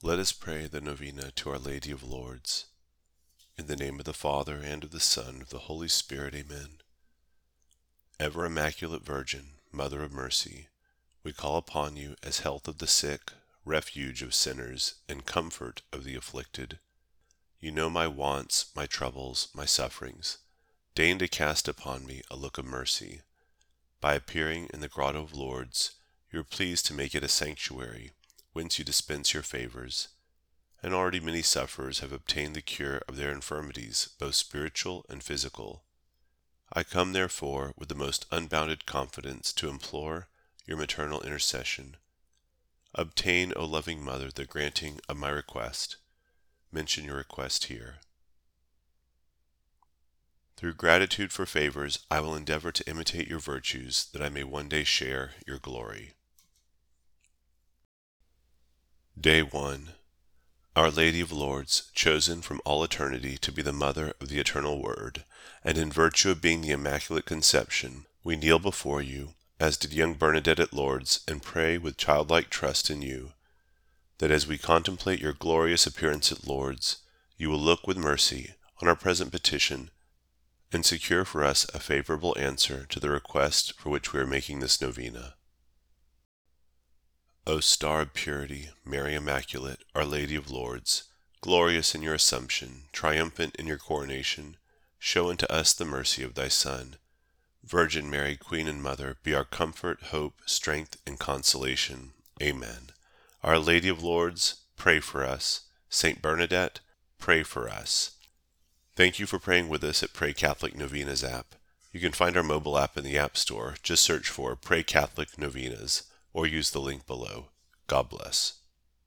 Let us pray the novena to Our Lady of Lourdes. In the name of the Father, and of the Son, and of the Holy Spirit, amen. Ever Immaculate Virgin, Mother of Mercy, we call upon you as health of the sick, refuge of sinners, and comfort of the afflicted. You know my wants, my troubles, my sufferings. Deign to cast upon me a look of mercy. By appearing in the grotto of Lourdes, you are pleased to make it a sanctuary whence you dispense your favors, and already many sufferers have obtained the cure of their infirmities, both spiritual and physical. I come, therefore, with the most unbounded confidence to implore your maternal intercession. Obtain, O loving Mother, the granting of my request. Mention your request here. Through gratitude for favors, I will endeavor to imitate your virtues, that I may one day share your glory. Day 1 Our Lady of Lourdes, chosen from all eternity to be the Mother of the Eternal Word, and in virtue of being the Immaculate Conception, we kneel before you, as did young Bernadette at Lourdes, and pray with childlike trust in you, that as we contemplate your glorious appearance at Lourdes, you will look with mercy on our present petition, and secure for us a favorable answer to the request for which we are making this novena. O star of purity, Mary Immaculate, Our Lady of Lourdes, glorious in your Assumption, triumphant in your coronation, show unto us the mercy of thy Son. Virgin Mary, Queen and Mother, be our comfort, hope, strength, and consolation. Amen. Our Lady of Lourdes, pray for us. Saint Bernadette, pray for us. Thank you for praying with us at Pray Catholic Novenas app. You can find our mobile app in the App Store. Just search for Pray Catholic Novenas or use the link below. God bless.